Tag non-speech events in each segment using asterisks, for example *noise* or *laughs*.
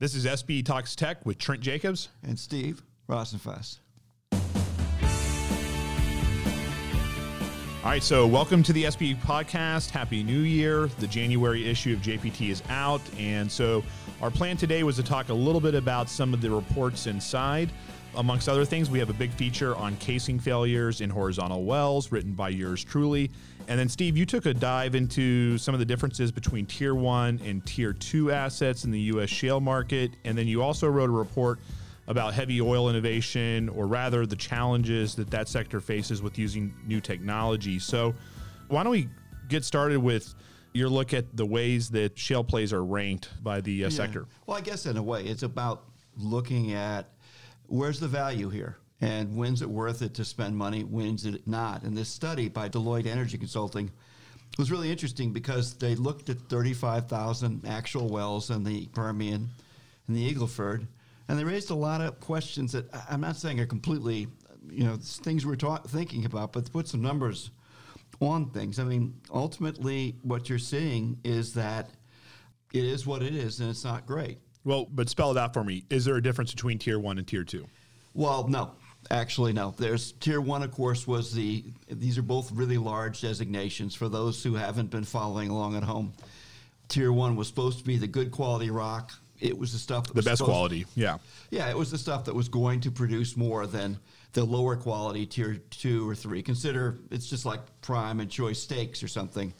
This is SPE Talks Tech with Trent Jacobs and Steve Rassenfoss. All right, so welcome to the SPE podcast. Happy New Year. The January issue of JPT is out. And so our plan today was to talk a little bit about some of the reports inside. Amongst other things, we have a big feature on casing failures in horizontal wells written by yours truly. And then, Steve, you took a dive into some of the differences between tier one and tier two assets in the U.S. shale market. And then you also wrote a report about heavy oil innovation, or rather the challenges that that sector faces with using new technology. So, why don't we get started with your look at the ways that shale plays are ranked by the uh, yeah. sector? Well, I guess in a way, it's about looking at where's the value here and when's it worth it to spend money, when's it not. And this study by Deloitte Energy Consulting was really interesting because they looked at 35,000 actual wells in the Permian and the Eagleford and they raised a lot of questions that I'm not saying are completely, you know, things we're ta- thinking about, but put some numbers on things. I mean, ultimately, what you're seeing is that it is what it is, and it's not great. Well, but spell it out for me. Is there a difference between tier one and tier two? Well, no. Actually, no. There's tier one, of course, was the. These are both really large designations for those who haven't been following along at home. Tier one was supposed to be the good quality rock, it was the stuff that the best quality. Yeah, yeah, it was the stuff that was going to produce more than the lower quality tier two or three. Consider it's just like prime and choice steaks or something.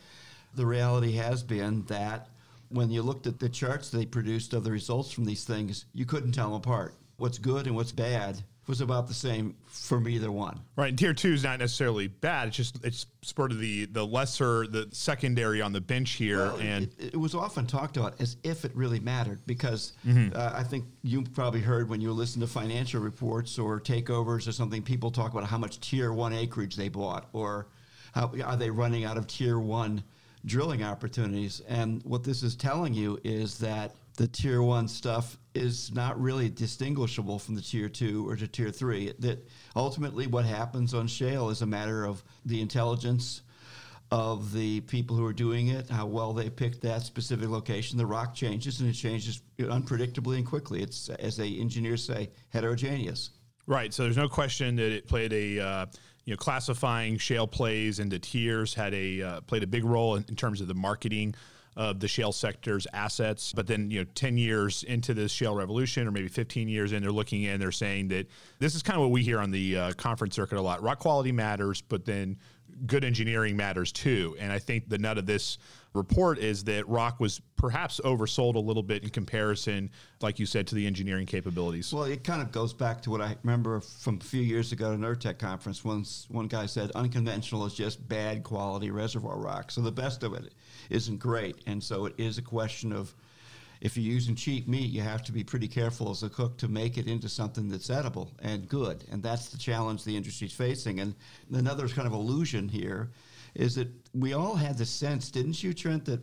The reality has been that when you looked at the charts they produced of the results from these things, you couldn't tell them apart. What's good and what's bad was about the same from either one. Right, and tier two is not necessarily bad. It's just it's sort of the the lesser, the secondary on the bench here, well, and it, it, was often talked about as if it really mattered because mm-hmm. uh, I think you probably heard when you listen to financial reports or takeovers or something, people talk about how much tier one acreage they bought or how are they running out of tier one drilling opportunities, and what this is telling you is that the tier one stuff is not really distinguishable from the tier two or to tier three. That ultimately what happens on shale is a matter of the intelligence of the people who are doing it, how well they picked that specific location. The rock changes and it changes unpredictably and quickly. It's, as the engineers say, heterogeneous. Right. So there's no question that it played a uh, you know classifying shale plays into tiers had a uh, played a big role in, in terms of the marketing of the shale sector's assets. But then, you know, 10 years into this shale revolution, or maybe 15 years in, they're looking in, they're saying that this is kind of what we hear on the uh, conference circuit a lot. Rock quality matters, but then good engineering matters too. And I think the nut of this report is that rock was perhaps oversold a little bit in comparison, like you said, to the engineering capabilities. Well, it kind of goes back to what I remember from a few years ago at an URTeC conference. Once one guy said unconventional is just bad quality reservoir rock. So the best of it isn't great. And so it is a question of if you're using cheap meat, you have to be pretty careful as a cook to make it into something that's edible and good. And that's the challenge the industry's facing. And another kind of illusion here is that we all had the sense, didn't you, Trent, that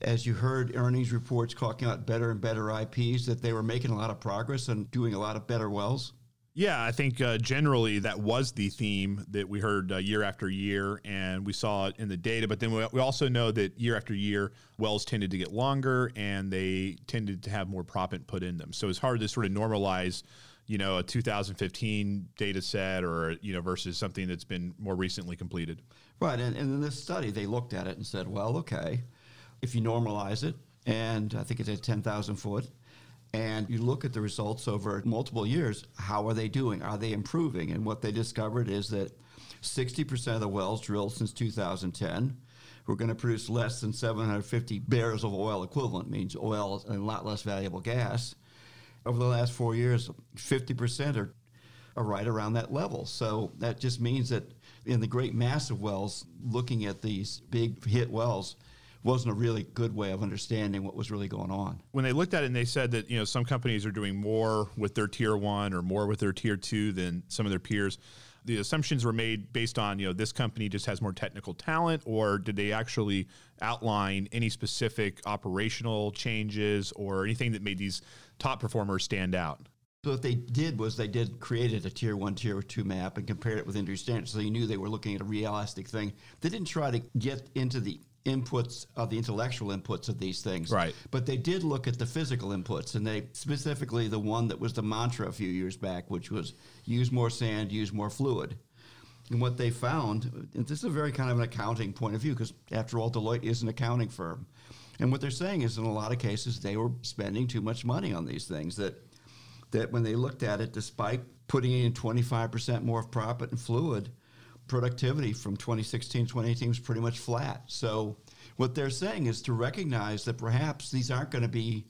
as you heard earnings reports talking about better and better IPs, that they were making a lot of progress and doing a lot of better wells? Yeah, I think uh, generally that was the theme that we heard uh, year after year, and we saw it in the data. But then we, we also know that year after year, wells tended to get longer and they tended to have more proppant put in them. So it's hard to sort of normalize, you know, a 2015 data set or you know versus something that's been more recently completed. Right, and, and in this study, they looked at it and said, well, okay, if you normalize it, and I think it's at 10,000 foot and you look at the results over multiple years, how are they doing? Are they improving? And what they discovered is that 60% of the wells drilled since 2010 were going to produce less than 750 barrels of oil equivalent, means oil and a lot less valuable gas. Over the last four years, 50% are, are right around that level. So that just means that in the great mass of wells, looking at these big hit wells, wasn't a really good way of understanding what was really going on. When they looked at it and they said that you know some companies are doing more with their tier one or more with their tier two than some of their peers, the assumptions were made based on you know this company just has more technical talent, or did they actually outline any specific operational changes or anything that made these top performers stand out? So what they did was they did created a tier one, tier two map and compared it with industry standards. So you knew they were looking at a realistic thing. They didn't try to get into the inputs of the intellectual inputs of these things. Right. But they did look at the physical inputs, and they specifically the one that was the mantra a few years back, which was use more sand, use more fluid. And what they found, and this is a very kind of an accounting point of view, because after all, Deloitte is an accounting firm. And what they're saying is, in a lot of cases, they were spending too much money on these things. That that when they looked at it, despite putting in 25% more of proppant and fluid, productivity from 2016 2018 was pretty much flat. So what they're saying is to recognize that perhaps these aren't going to be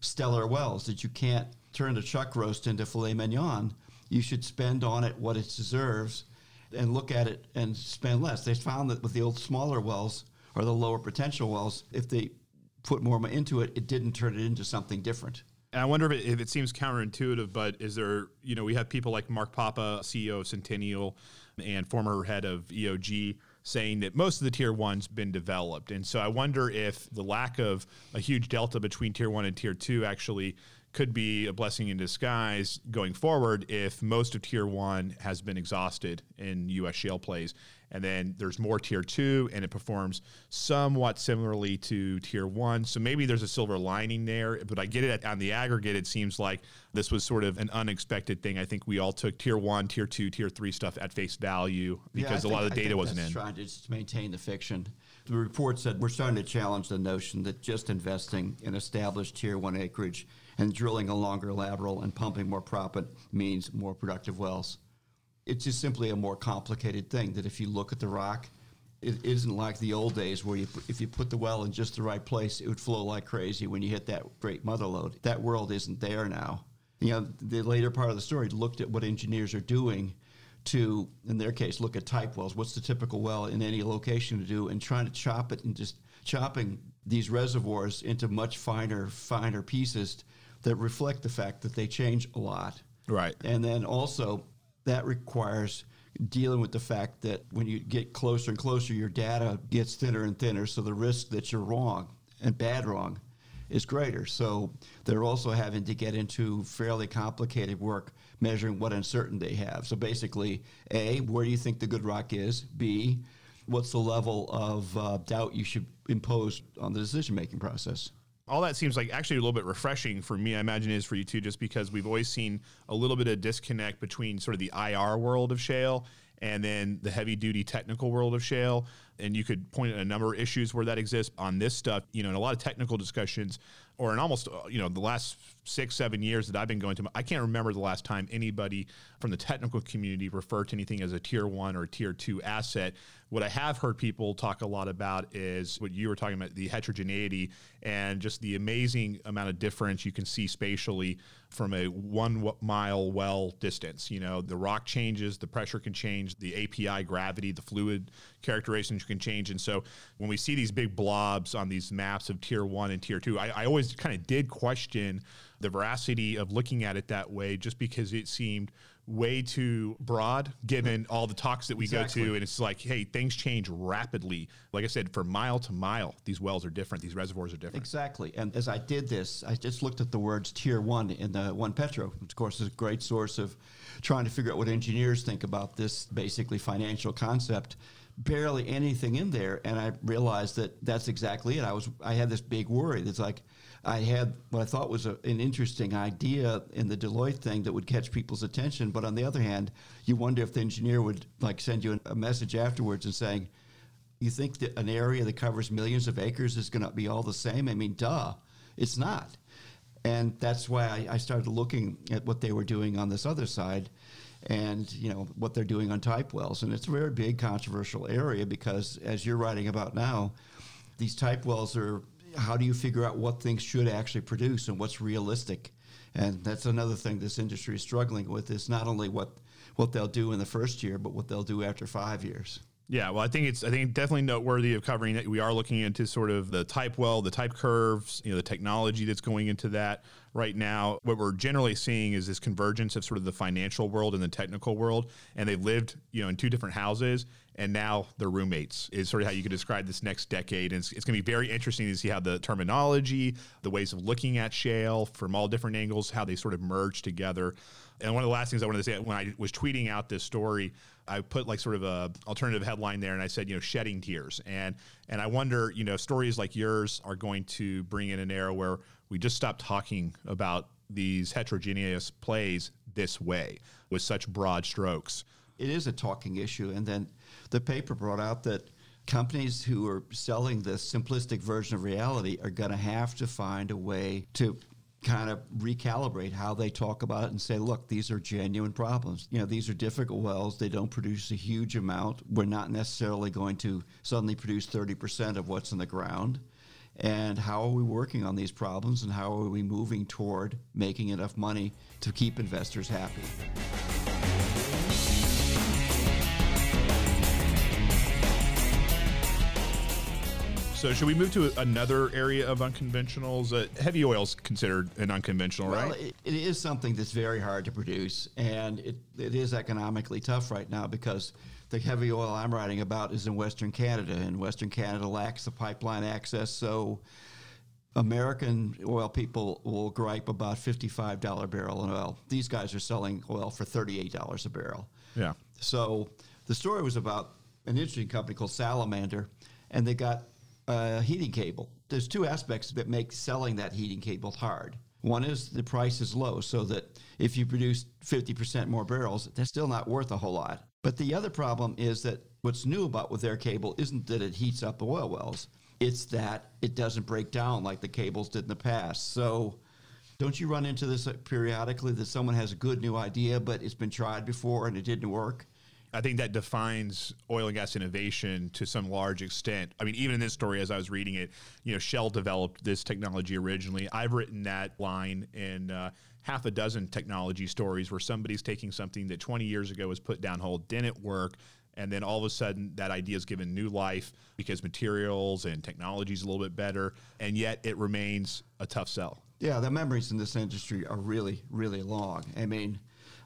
stellar wells, that you can't turn the chuck roast into filet mignon. You should spend on it what it deserves and look at it and spend less. They found that with the old smaller wells or the lower potential wells, if they put more into it, it didn't turn it into something different. And I wonder if it, if it seems counterintuitive, but is there, you know, we have people like Mark Papa, CEO of Centennial and former head of EOG, saying that most of the tier one's been developed. And so I wonder if the lack of a huge delta between tier one and tier two actually could be a blessing in disguise going forward if most of tier one has been exhausted in U.S. shale plays. And then there's more tier two, and it performs somewhat similarly to tier one. So maybe there's a silver lining there, but I get it on the aggregate. It seems like this was sort of an unexpected thing. I think we all took tier one, tier two, tier three stuff at face value because yeah, a lot of the data wasn't in. Trying to just maintain the fiction. The report said we're starting to challenge the notion that just investing in established tier one acreage and drilling a longer lateral and pumping more proppant means more productive wells. It's just simply a more complicated thing that if you look at the rock, it isn't like the old days where you, if you put the well in just the right place, it would flow like crazy when you hit that great mother load. That world isn't there now. You know, the later part of the story looked at what engineers are doing to, in their case, look at type wells. What's the typical well in any location to do, and trying to chop it and just chopping these reservoirs into much finer, finer pieces that reflect the fact that they change a lot. Right. And then also that requires dealing with the fact that when you get closer and closer, your data gets thinner and thinner. So the risk that you're wrong and bad wrong is greater. So they're also having to get into fairly complicated work measuring what uncertainty they have. So basically, A, where do you think the good rock is? B, what's the level of uh, doubt you should impose on the decision making process? All that seems like actually a little bit refreshing for me. I imagine it is for you too, just because we've always seen a little bit of disconnect between sort of the IR world of shale and then the heavy duty technical world of shale. And you could point at a number of issues where that exists on this stuff, you know, in a lot of technical discussions or in almost, uh, you know, the last six, seven years that I've been going to, I can't remember the last time anybody from the technical community referred to anything as a tier one or tier two asset. What I have heard people talk a lot about is what you were talking about the heterogeneity and just the amazing amount of difference you can see spatially from a one mile well distance. You know, the rock changes, the pressure can change, the API gravity, the fluid characterizations you can change. And so when we see these big blobs on these maps of tier one and tier two, I, I always kind of did question the veracity of looking at it that way just because it seemed way too broad given all the talks that we exactly. go to. And it's like hey things change rapidly. Like i said from mile to mile these wells are different these reservoirs are different. Exactly. And as i did this i just looked at the words tier one in the OnePetro which of course is a great source of trying to figure out what engineers think about this basically financial concept barely anything in there and i realized that that's exactly it i was i had this big worry It's like I had what I thought was a, an interesting idea in the Deloitte thing that would catch people's attention. But on the other hand, you wonder if the engineer would like send you a message afterwards and saying, "You think that an area that covers millions of acres is going to be all the same?" I mean, duh, it's not. And that's why I, I started looking at what they were doing on this other side and you know what they're doing on type wells and it's a very big controversial area because as you're writing about now these type wells are how do you figure out what things should actually produce and what's realistic? And that's another thing this industry is struggling with is not only what what they'll do in the first year, but what they'll do after five years. Yeah, well, I think it's I think definitely noteworthy of covering it. We are looking into sort of the type well, the type curves, you know, the technology that's going into that right now. What we're generally seeing is this convergence of sort of the financial world and the technical world, and they've lived, you know, in two different houses, and now they're roommates. Is sort of how you could describe this next decade. And it's, it's going to be very interesting to see how the terminology, the ways of looking at shale from all different angles, how they sort of merge together. And one of the last things I wanted to say when I was tweeting out this story, I put like sort of a alternative headline there, and I said, you know, shedding tears. And and I wonder, you know, stories like yours are going to bring in an era where we just stop talking about these heterogeneous plays this way with such broad strokes. It is a talking issue, and then the paper brought out that companies who are selling the simplistic version of reality are going to have to find a way to kind of recalibrate how they talk about it and say, look, these are genuine problems. You know, these are difficult wells. They don't produce a huge amount. We're not necessarily going to suddenly produce 30% of what's in the ground. And how are we working on these problems and how are we moving toward making enough money to keep investors happy? So, should we move to another area of unconventionals? Uh, heavy oil is considered an unconventional, well, right? It, it is something that's very hard to produce, and it, it is economically tough right now because the heavy oil I'm writing about is in Western Canada, and Western Canada lacks the pipeline access. So, American oil people will gripe about $55 a barrel in oil. These guys are selling oil for $38 a barrel. Yeah. So, the story was about an interesting company called Salamander, and they got a heating cable. There's two aspects that make selling that heating cable hard. One is the price is low, so that if you produce 50% more barrels, that's still not worth a whole lot. But the other problem is that what's new about with their cable isn't that it heats up oil wells, it's that it doesn't break down like the cables did in the past. So don't you run into this periodically that someone has a good new idea, but it's been tried before and it didn't work? I think that defines oil and gas innovation to some large extent. I mean, even in this story, as I was reading it, you know, Shell developed this technology originally. I've written that line in uh, half a dozen technology stories where somebody's taking something that 20 years ago was put down hold, didn't work, and then all of a sudden that idea is given new life because materials and technology is a little bit better, and yet it remains a tough sell. Yeah, the memories in this industry are really, really long. I mean,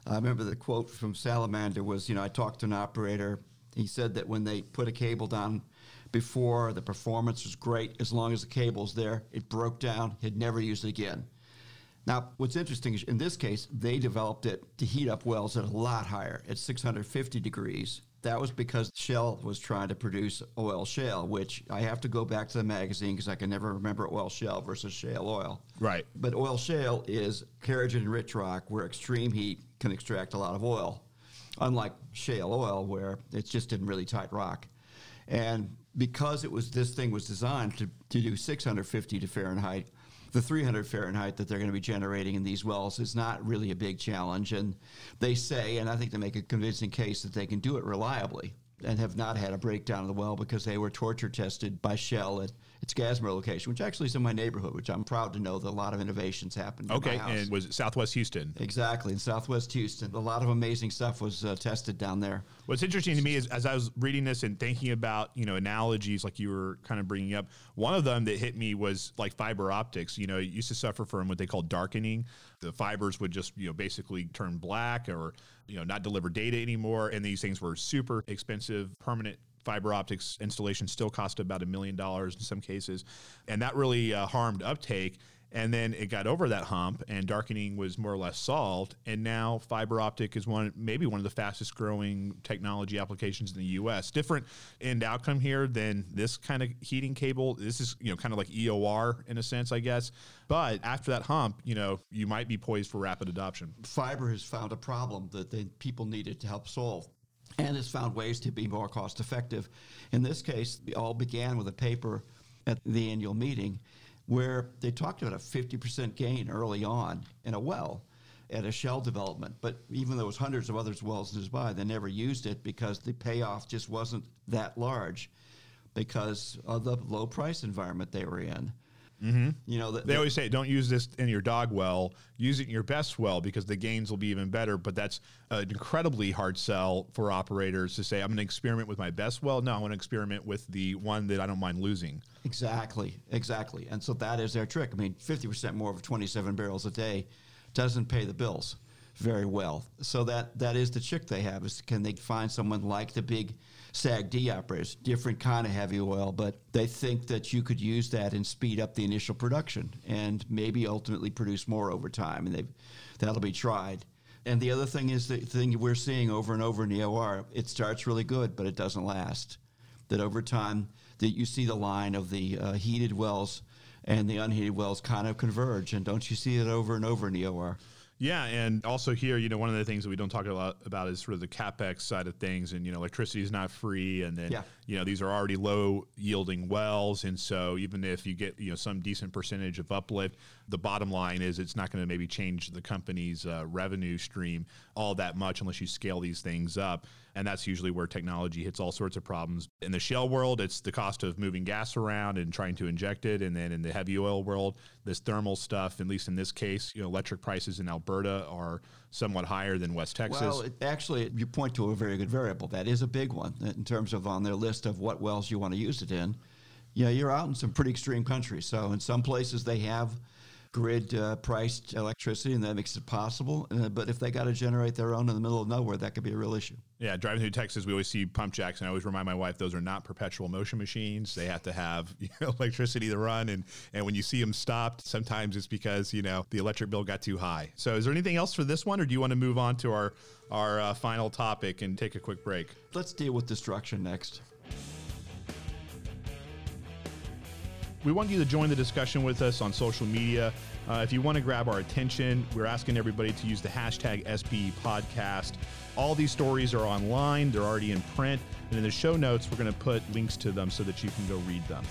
I remember the quote from Salamander was, you know, I talked to an operator. He said that when they put a cable down before, the performance was great as long as the cable's there. It broke down. He'd never use it again. Now, what's interesting is in this case, they developed it to heat up wells at a lot higher, at 650 degrees. That was because Shell was trying to produce oil shale, which I have to go back to the magazine because I can never remember oil shale versus shale oil. Right. But oil shale is kerogen rich rock where extreme heat can extract a lot of oil, unlike shale oil where it's just in really tight rock. And because it was this thing was designed to, to do 650 to Fahrenheit, the 300 Fahrenheit that they're going to be generating in these wells is not really a big challenge. And they say, and I think they make a convincing case that they can do it reliably and have not had a breakdown of the well because they were torture tested by Shell at its Geismar location, which actually is in my neighborhood, which I'm proud to know that a lot of innovations happened. Okay, and was it Southwest Houston? Exactly, in Southwest Houston. A lot of amazing stuff was uh, tested down there. What's interesting to me is as I was reading this and thinking about, you know, analogies like you were kind of bringing up, one of them that hit me was like fiber optics. You know, it used to suffer from what they call darkening. The fibers would just, you know, basically turn black or, you know, not deliver data anymore. And these things were super expensive, permanent fiber optics installation still cost about a million dollars in some cases. And that really uh, harmed uptake. And then it got over that hump, and darkening was more or less solved. And now fiber optic is one, maybe one of the fastest growing technology applications in the U.S. Different end outcome here than this kind of heating cable. This is you know kind of like EOR in a sense, I guess. But after that hump, you know you might be poised for rapid adoption. Fiber has found a problem that people needed to help solve and has found ways to be more cost effective. In this case, it all began with a paper at the annual meeting where they talked about a 50% gain early on in a well at a shell development. But even though there was hundreds of other wells nearby, they never used it because the payoff just wasn't that large because of the low price environment they were in. Mm-hmm. You know, the, they always say, don't use this in your dog well. Use it in your best well because the gains will be even better. But that's an incredibly hard sell for operators to say, I'm going to experiment with my best well. No, I want to experiment with the one that I don't mind losing. Exactly, exactly. And so that is their trick. I mean, 50% more of 27 barrels a day doesn't pay the bills. Very well. So that that is the trick they have is can they find someone like the big SAGD operators, different kind of heavy oil, but they think that you could use that and speed up the initial production and maybe ultimately produce more over time, and they that'll be tried. And the other thing is the thing we're seeing over and over in the EOR, it starts really good, but it doesn't last. That over time, that you see the line of the uh, heated wells and the unheated wells kind of converge, and don't you see it over and over in the EOR? Yeah, and also here, you know, one of the things that we don't talk a lot about is sort of the capex side of things, and you know, electricity is not free, and then Yeah. you know these are already low yielding wells, and so even if you get you know some decent percentage of uplift, the bottom line is it's not going to maybe change the company's uh, revenue stream all that much unless you scale these things up, and that's usually where technology hits all sorts of problems. In the shale world, it's the cost of moving gas around and trying to inject it, and then in the heavy oil world, this thermal stuff, at least in this case, you know, electric prices in Alberta are somewhat higher than West Texas. Well, it, actually, you point to a very good variable. That is a big one in terms of on their list of what wells you want to use it in. Yeah, you're out in some pretty extreme countries. So in some places they have grid uh, priced electricity, and that makes it possible. Uh, but if they got to generate their own in the middle of nowhere, that could be a real issue. Yeah, driving through Texas, we always see pump jacks, and I always remind my wife those are not perpetual motion machines. They have to have *laughs* you know, electricity to run, and and when you see them stopped, sometimes it's because you know the electric bill got too high. So, is there anything else for this one, or do you want to move on to our our uh, final topic and take a quick break? Let's deal with destruction next. We want you to join the discussion with us on social media. Uh, if you want to grab our attention, we're asking everybody to use the hashtag SPE podcast. All these stories are online, they're already in print, and in the show notes, we're going to put links to them so that you can go read them.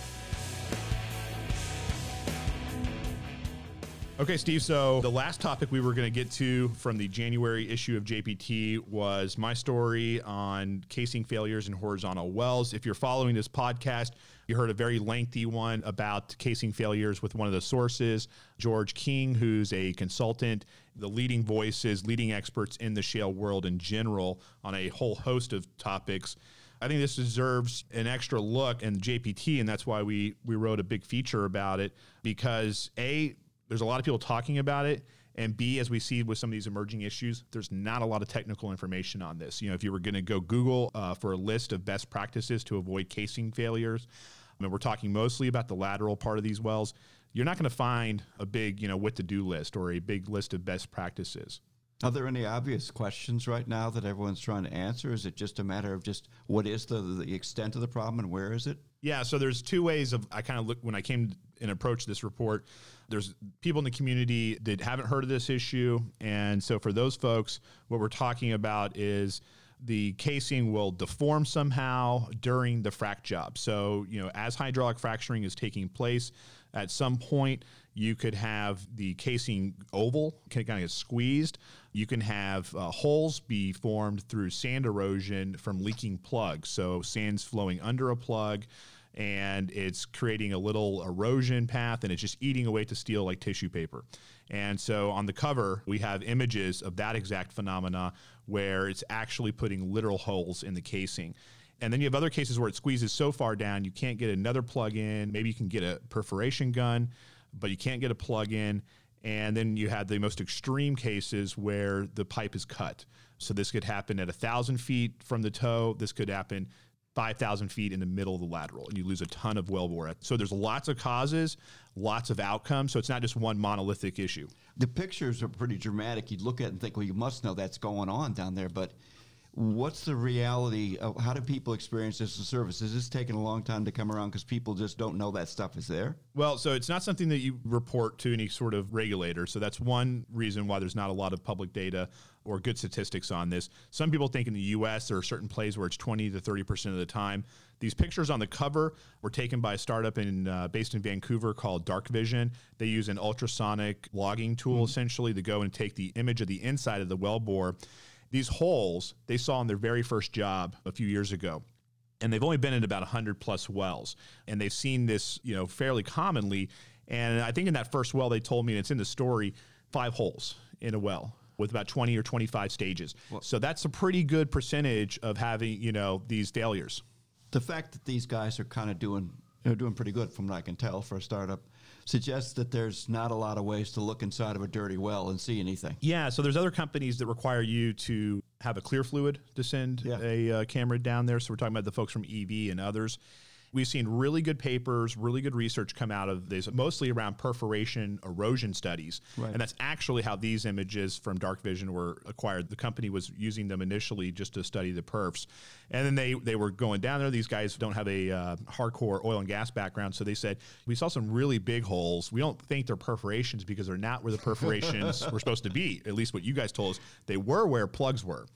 Okay, Steve. So the last topic we were going to get to from the January issue of JPT was my story on casing failures in horizontal wells. If you're following this podcast, you heard a very lengthy one about casing failures with one of the sources, George King, who's a consultant, the leading voices, leading experts in the shale world in general on a whole host of topics. I think this deserves an extra look in JPT, and that's why we we wrote a big feature about it because a there's a lot of people talking about it and b as we see with some of these emerging issues there's not a lot of technical information on this you know if you were going to go google uh, for a list of best practices to avoid casing failures I mean, we're talking mostly about the lateral part of these wells you're not going to find a big you know what to do list or a big list of best practices Are there any obvious questions right now that everyone's trying to answer? Is it just a matter of just what is the, the extent of the problem and where is it? Yeah, so there's two ways of I kind of look when I came and approached this report. There's people in the community that haven't heard of this issue, and so for those folks, what we're talking about is the casing will deform somehow during the frac job. So you know, as hydraulic fracturing is taking place, at some point you could have the casing oval kind of get squeezed. You can have uh, holes be formed through sand erosion from leaking plugs. So sand's flowing under a plug and it's creating a little erosion path and it's just eating away to steel like tissue paper. And so on the cover, we have images of that exact phenomena where it's actually putting literal holes in the casing. And then you have other cases where it squeezes so far down you can't get another plug in. Maybe you can get a perforation gun, but you can't get a plug in. And then you have the most extreme cases where the pipe is cut. So this could happen at a thousand feet from the toe. This could happen 5,000 feet in the middle of the lateral, and you lose a ton of wellbore. So there's lots of causes, lots of outcomes. So it's not just one monolithic issue. The pictures are pretty dramatic. You'd look at it and think, well, you must know that's going on down there. But what's the reality of how do people experience this as a service? Is this taking a long time to come around because people just don't know that stuff is there? Well, so it's not something that you report to any sort of regulator. So that's one reason why there's not a lot of public data or good statistics on this. Some people think in the US there are certain plays where it's 20 to 30% of the time. These pictures on the cover were taken by a startup in uh, based in Vancouver called Dark Vision. They use an ultrasonic logging tool essentially to go and take the image of the inside of the wellbore. These holes they saw in their very first job a few years ago and they've only been in about 100 plus wells. And they've seen this you know fairly commonly. And i think in that first well they told me and it's in the story five holes in a well with about 20 or 25 stages. So that's a pretty good percentage of having you know these failures. The fact that these guys are kind of doing they're doing pretty good from what I can tell for a startup suggests that there's not a lot of ways to look inside of a dirty well and see anything. Yeah, so there's other companies that require you to have a clear fluid to send Yeah. a uh, camera down there. So we're talking about the folks from EV and others. We've seen really good papers, really good research come out of this, mostly around perforation erosion studies. Right. And that's actually how these images from Dark Vision were acquired. The company was using them initially just to study the perfs. And then they, they were going down there. These guys don't have a uh, hardcore oil and gas background. So they said, We saw some really big holes. We don't think they're perforations because they're not where the perforations *laughs* were supposed to be. At least what you guys told us. They were where plugs were.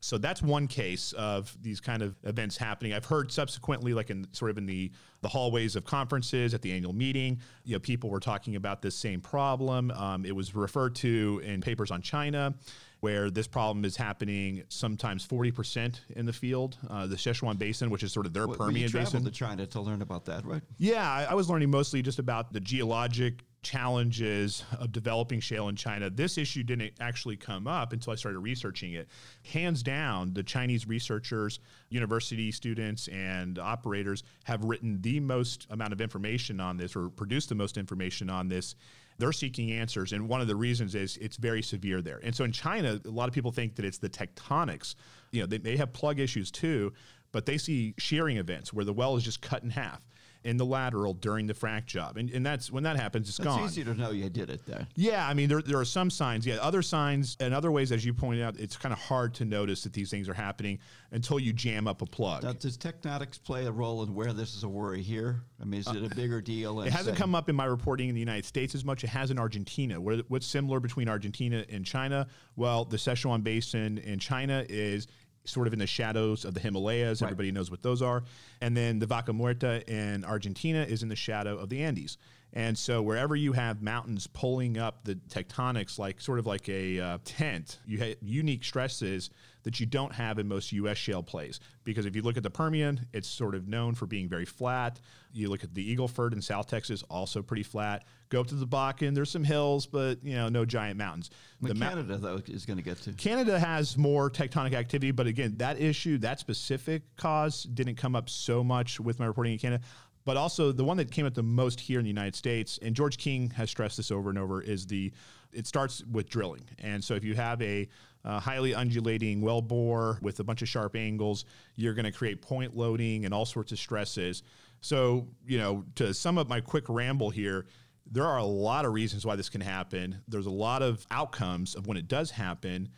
So that's one case of these kind of events happening. I've heard subsequently, like in sort of in the the hallways of conferences at the annual meeting, you know, people were talking about this same problem. Um, it was referred to in papers on China, where this problem is happening sometimes 40% in the field. Uh, the Sichuan Basin, which is sort of their Well, you Permian traveled Basin. to China to learn about that, right? Yeah, I, I was learning mostly just about the geologic challenges of developing shale in China. This issue didn't actually come up until I started researching it. Hands down, the Chinese researchers, university students, and operators have written the most amount of information on this or produced the most information on this. They're seeking answers, and one of the reasons is it's very severe there. And so in China, a lot of people think that it's the tectonics. You know, they, they have plug issues too, but they see shearing events where the well is just cut in half in the lateral during the frac job. And, and that's when that happens, it's It's gone. It's easy to know you did it there. Yeah, I mean, there, there are some signs. Yeah, other signs and other ways, as you pointed out, it's kind of hard to notice that these things are happening until you jam up a plug. Now, does tectonics play a role in where this is a worry here? I mean, is it a bigger deal? Uh, It hasn't come up in my reporting in the United States as much. It has in Argentina. What, what's similar between Argentina and China? Well, the Sichuan Basin in China is sort of in the shadows of the Himalayas. Right. Everybody knows what those are. And then the Vaca Muerta in Argentina is in the shadow of the Andes. And so wherever you have mountains pulling up the tectonics, like sort of like a uh, tent, you have unique stresses that you don't have in most U.S. shale plays. Because if you look at the Permian, it's sort of known for being very flat. You look at the Eagle Ford in South Texas, also pretty flat. Go up to the Bakken, there's some hills, but you know, no giant mountains. But the Canada, though, is going to get to. Canada has more tectonic activity, but again, that issue, that specific cause didn't come up so much with my reporting in Canada. But also the one that came up the most here in the United States, and George King has stressed this over and over, is the it starts with drilling. And so if you have a uh, highly undulating well bore with a bunch of sharp angles, you're going to create point loading and all sorts of stresses. So, you know, to sum up my quick ramble here, there are a lot of reasons why this can happen. There's a lot of outcomes of when it does happen,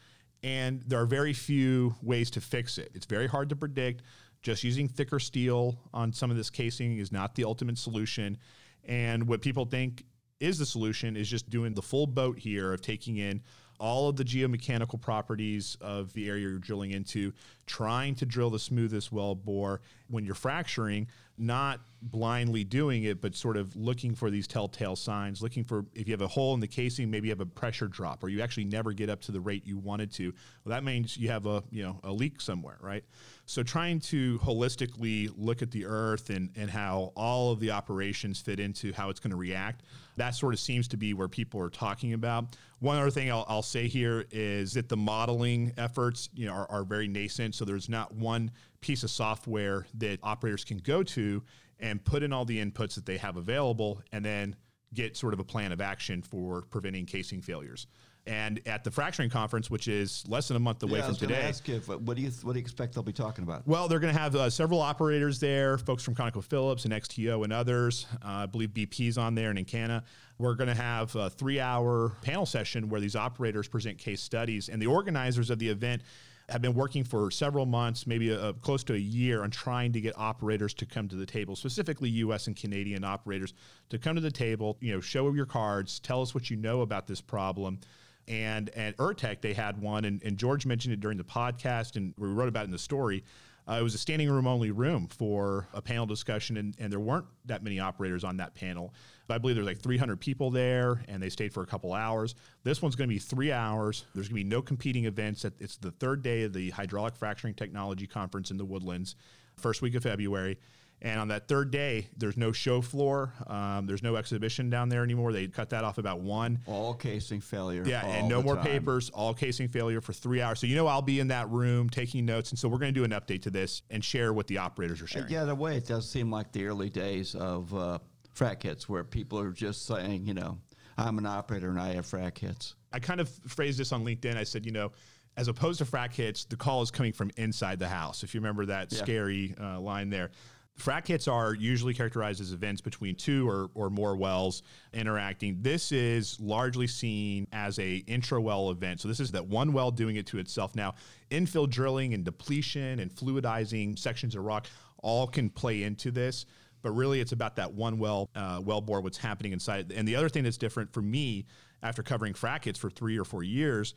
and there are very few ways to fix it. It's very hard to predict. Just using thicker steel on some of this casing is not the ultimate solution. And what people think is the solution is just doing the full boat here of taking in all of the geomechanical properties of the area you're drilling into, trying to drill the smoothest well bore when you're fracturing, not blindly doing it, but sort of looking for these telltale signs, looking for if you have a hole in the casing, maybe you have a pressure drop or you actually never get up to the rate you wanted to. Well, that means you have a, you know, a leak somewhere, right? So trying to holistically look at the earth and, and how all of the operations fit into how it's going to react, that sort of seems to be where people are talking about. One other thing I'll, I'll say here is that the modeling efforts, you know, are, are very nascent. So there's not one piece of software that operators can go to and put in all the inputs that they have available and then get sort of a plan of action for preventing casing failures. And at the fracturing conference, which is less than a month away yeah, I from today, ask if, what do you what do you expect they'll be talking about? well, they're going to have uh, several operators there, folks from ConocoPhillips and XTO and others. Uh, I believe BP's on there and Encana. We're going to have a three-hour panel session where these operators present case studies, and the organizers of the event have been working for several months, maybe a, close to a year, on trying to get operators to come to the table, specifically U.S. and Canadian operators, to come to the table. You know, show your cards, tell us what you know about this problem. And at Urtec, they had one, and, and George mentioned it during the podcast, and we wrote about it in the story. Uh, it was a standing room only room for a panel discussion, and, and there weren't that many operators on that panel. But I believe there's like 300 people there, and they stayed for a couple hours. This one's going to be three hours. There's going to be no competing events. It's the third day of the Hydraulic Fracturing Technology Conference in the Woodlands, first week of February. And on that third day, there's no show floor. Um, there's no exhibition down there anymore. They cut that off about one. All casing failure. Yeah, and no more time. papers, all casing failure for three hours. So you know I'll be in that room taking notes. And so we're going to do an update to this and share what the operators are sharing. Yeah, the way, it does seem like the early days of uh, frac hits where people are just saying, you know, I'm an operator and I have frac hits. I kind of phrased this on LinkedIn. I said, you know, as opposed to frac hits, the call is coming from inside the house. If you remember that yeah. scary uh, line there. Frac hits are usually characterized as events between two or, or more wells interacting. This is largely seen as a intra-well event. So this is that one well doing it to itself. Now, infill drilling and depletion and fluidizing sections of rock all can play into this but really it's about that one well uh, well bore what's happening inside and the other thing that's different for me after covering frac hits for three or four years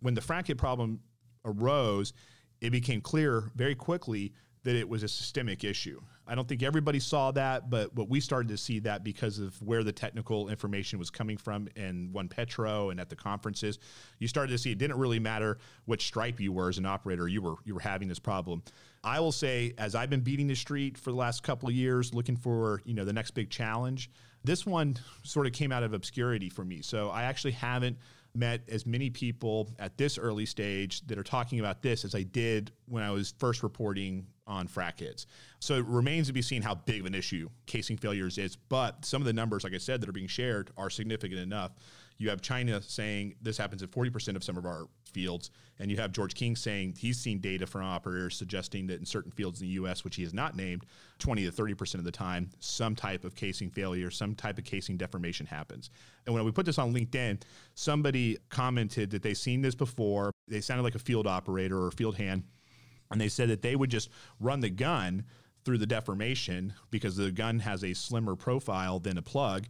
when the frac hit problem arose it became clear very quickly that it was a systemic issue. I don't think everybody saw that, but what we started to see that because of where the technical information was coming from in OnePetro and at the conferences, you started to see it didn't really matter which stripe you were as an operator, you were you were having this problem. I will say, as I've been beating the street for the last couple of years, looking for you know the next big challenge, this one sort of came out of obscurity for me. So I actually haven't met as many people at this early stage that are talking about this as I did when I was first reporting on frac hits. So it remains to be seen how big of an issue casing failures is. But some of the numbers, like I said, that are being shared are significant enough. You have China saying this happens at 40% of some of our fields. And you have George King saying he's seen data from operators suggesting that in certain fields in the US, which he has not named, 20 to 30% of the time, some type of casing failure, some type of casing deformation happens. And when we put this on LinkedIn, somebody commented that they've seen this before. They sounded like a field operator or field hand and they said that they would just run the gun through the deformation because the gun has a slimmer profile than a plug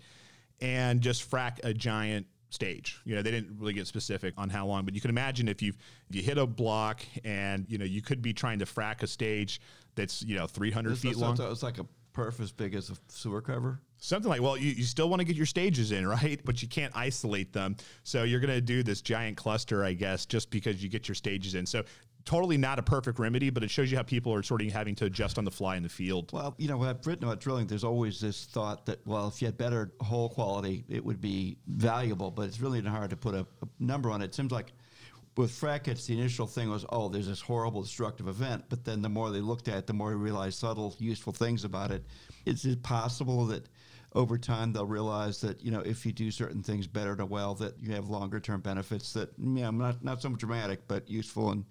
and just frack a giant stage. You know, they didn't really get specific on how long, but you can imagine if you if you hit a block and you know you could be trying to frack a stage that's you know 300 feet long. So It's like a perf as big as a sewer cover. Something like, well, you, you still want to get your stages in, *laughs* right? But you can't isolate them. So you're going to do this giant cluster, I guess, just because you get your stages in. So totally not a perfect remedy, but it shows you how people are sort of having to adjust on the fly in the field. Well, you know, I've written about drilling, there's always this thought that, well, if you had better hole quality, it would be valuable, but it's really hard to put a, a number on it. It seems like with frac hits, the initial thing was, oh, there's this horrible destructive event. But then the more they looked at it, the more they realized subtle, useful things about it. Is it possible that over time they'll realize that you know if you do certain things better to well, that you have longer term benefits that yeah, not not so dramatic, but useful and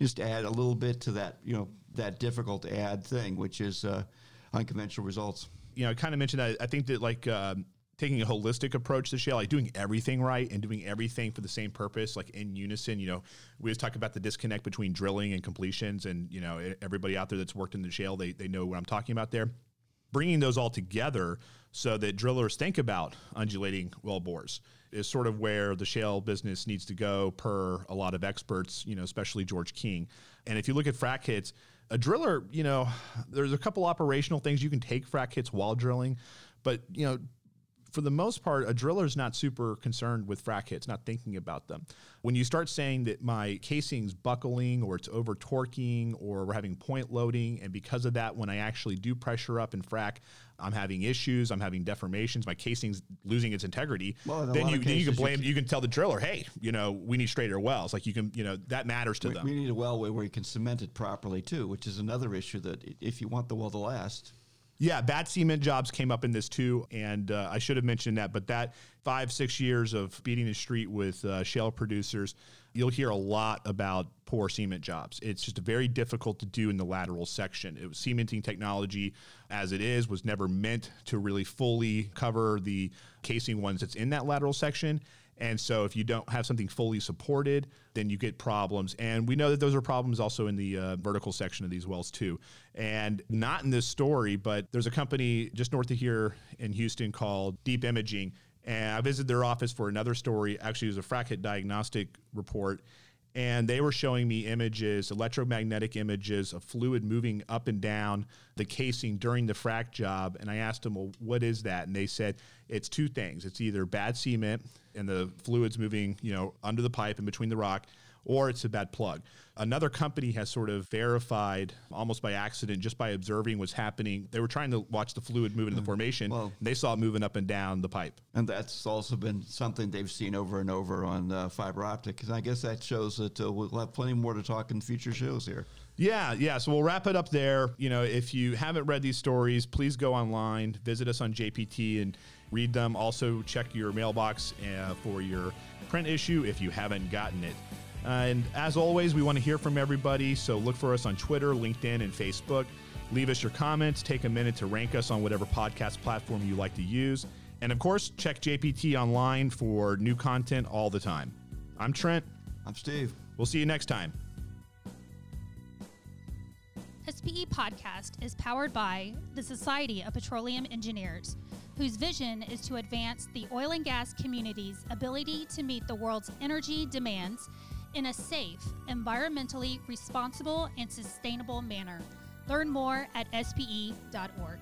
just add a little bit to that, you know, that difficult to add thing, which is uh, unconventional results. You know, I kind of mentioned that. I think that like um, taking a holistic approach to shale, like doing everything right and doing everything for the same purpose, like in unison. You know, we always talk about the disconnect between drilling and completions, and you know, everybody out there that's worked in the shale, they they know what I'm talking about there. Bringing those all together so that drillers think about undulating well bores is sort of where the shale business needs to go per a lot of experts, you know, especially George King. And if you look at frac hits, a driller, you know, there's a couple operational things you can take frac hits while drilling, but you know, for the most part, a driller is not super concerned with frac hits, not thinking about them. When you start saying that my casing's buckling or it's over torquing or we're having point loading, and because of that, when I actually do pressure up and frac, I'm having issues, I'm having deformations, my casing's losing its integrity. Well, then you then you can blame you, you, can tell the driller, hey, you know, we need straighter wells. Like you can, you know, that matters to we, them. We need a well where you can cement it properly too, which is another issue that if you want the well to last, yeah, bad cement jobs came up in this too, and uh, I should have mentioned that. But that five six years of beating the street with uh, shale producers, you'll hear a lot about poor cement jobs. It's just very difficult to do in the lateral section. It was cementing technology, as it is, was never meant to really fully cover the casing ones that's in that lateral section. And so if you don't have something fully supported, then you get problems. And we know that those are problems also in the uh, vertical section of these wells too. And not in this story, but there's a company just north of here in Houston called Deep Imaging. And I visited their office for another story. Actually, it was a frac hit diagnostic report and they were showing me images, electromagnetic images of fluid moving up and down the casing during the frac job. And I asked them, well, what is that? And they said it's two things. It's either bad cement and the fluids moving, you know, under the pipe and between the rock, or it's a bad plug. Another company has sort of verified almost by accident, just by observing what's happening. They were trying to watch the fluid move in the formation. Well- they saw it moving up and down the pipe. And that's also been something they've seen over and over on uh, fiber optic. And I guess that shows that uh, we'll have plenty more to talk in future shows here. Yeah, yeah. So we'll wrap it up there. You know, if you haven't read these stories, please go online, visit us on JPT, and read them. Also, check your mailbox uh, for your print issue if you haven't gotten it. And as always, we want to hear from everybody. So look for us on Twitter, LinkedIn, and Facebook. Leave us your comments. Take a minute to rank us on whatever podcast platform you like to use. And of course, check JPT online for new content all the time. I'm Trent. I'm Steve. We'll see you next time. SPE podcast is powered by the Society of Petroleum Engineers, whose vision is to advance the oil and gas community's ability to meet the world's energy demands in a safe, environmentally responsible, and sustainable manner. Learn more at spe.org.